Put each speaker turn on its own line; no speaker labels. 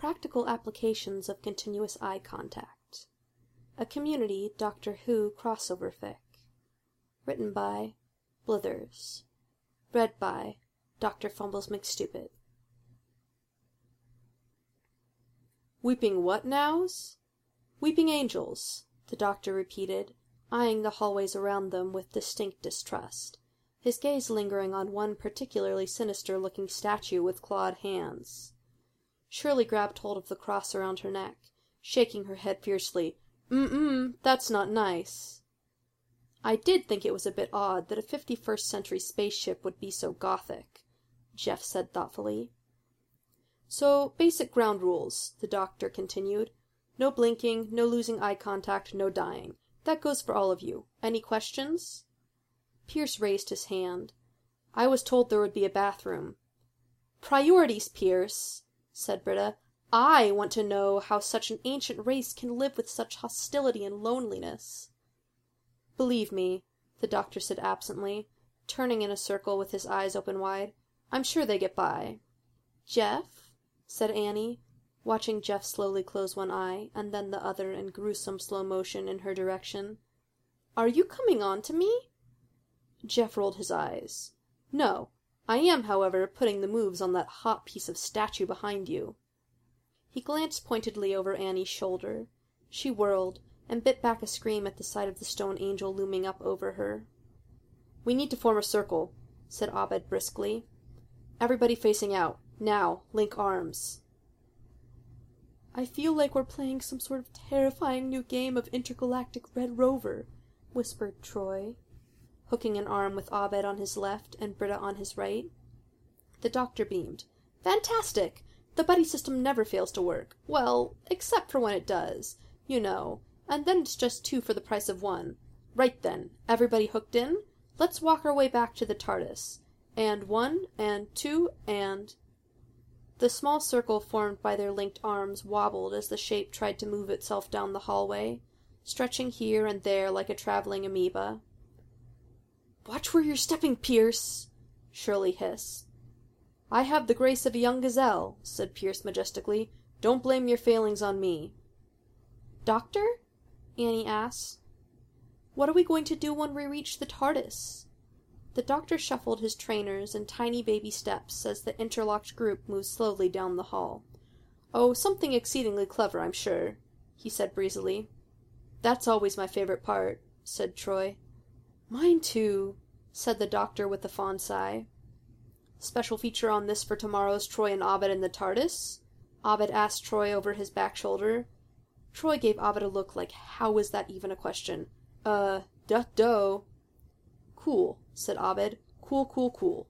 Practical Applications of Continuous Eye Contact. A Community Doctor Who crossover fic. Written by Blithers. Read by Dr. Fumbles McStupid.
Weeping what nows?
Weeping angels, the doctor repeated, eyeing the hallways around them with distinct distrust, his gaze lingering on one particularly sinister looking statue with clawed hands. Shirley grabbed hold of the cross around her neck, shaking her head fiercely.
Mm-mm, that's not nice.
I did think it was a bit odd that a 51st century spaceship would be so gothic, Jeff said thoughtfully. So, basic ground rules, the doctor continued. No blinking, no losing eye contact, no dying. That goes for all of you. Any questions? Pierce raised his hand. I was told there would be a bathroom. Priorities, Pierce, said Britta. I want to know how such an ancient race can live with such hostility and loneliness. Believe me, the doctor said absently, turning in a circle with his eyes open wide. I'm sure they get by. Jeff? said Annie, watching Jeff slowly close one eye and then the other in gruesome slow motion in her direction. Are you coming on to me? Jeff rolled his eyes. No. I am, however, putting the moves on that hot piece of statue behind you. He glanced pointedly over Annie's shoulder. She whirled, and bit back a scream at the sight of the stone angel looming up over her. We need to form a circle, said Abed briskly. Everybody facing out. Now, link arms. I feel like we're playing some sort of terrifying new game of intergalactic Red Rover, whispered Troy, hooking an arm with Abed on his left and Britta on his right. The doctor beamed. Fantastic! The buddy system never fails to work. Well, except for when it does, you know, and then it's just two for the price of one. Right then, everybody hooked in? Let's walk our way back to the TARDIS. And one, and two, and. The small circle formed by their linked arms wobbled as the shape tried to move itself down the hallway, stretching here and there like a traveling amoeba. Watch where you're stepping, Pierce, Shirley hissed. I have the grace of a young gazelle, said Pierce majestically. Don't blame your failings on me. Doctor? Annie asked. What are we going to do when we reach the TARDIS? The doctor shuffled his trainers in tiny baby steps as the interlocked group moved slowly down the hall. Oh, something exceedingly clever, I'm sure, he said breezily. That's always my favorite part, said Troy. Mine too, said the doctor with a fond sigh. Special feature on this for tomorrow's Troy and Abed in the TARDIS? Abed asked Troy over his back shoulder. Troy gave Abed a look like how was that even a question? Uh, duh do. Cool, said Abed. Cool, cool, cool.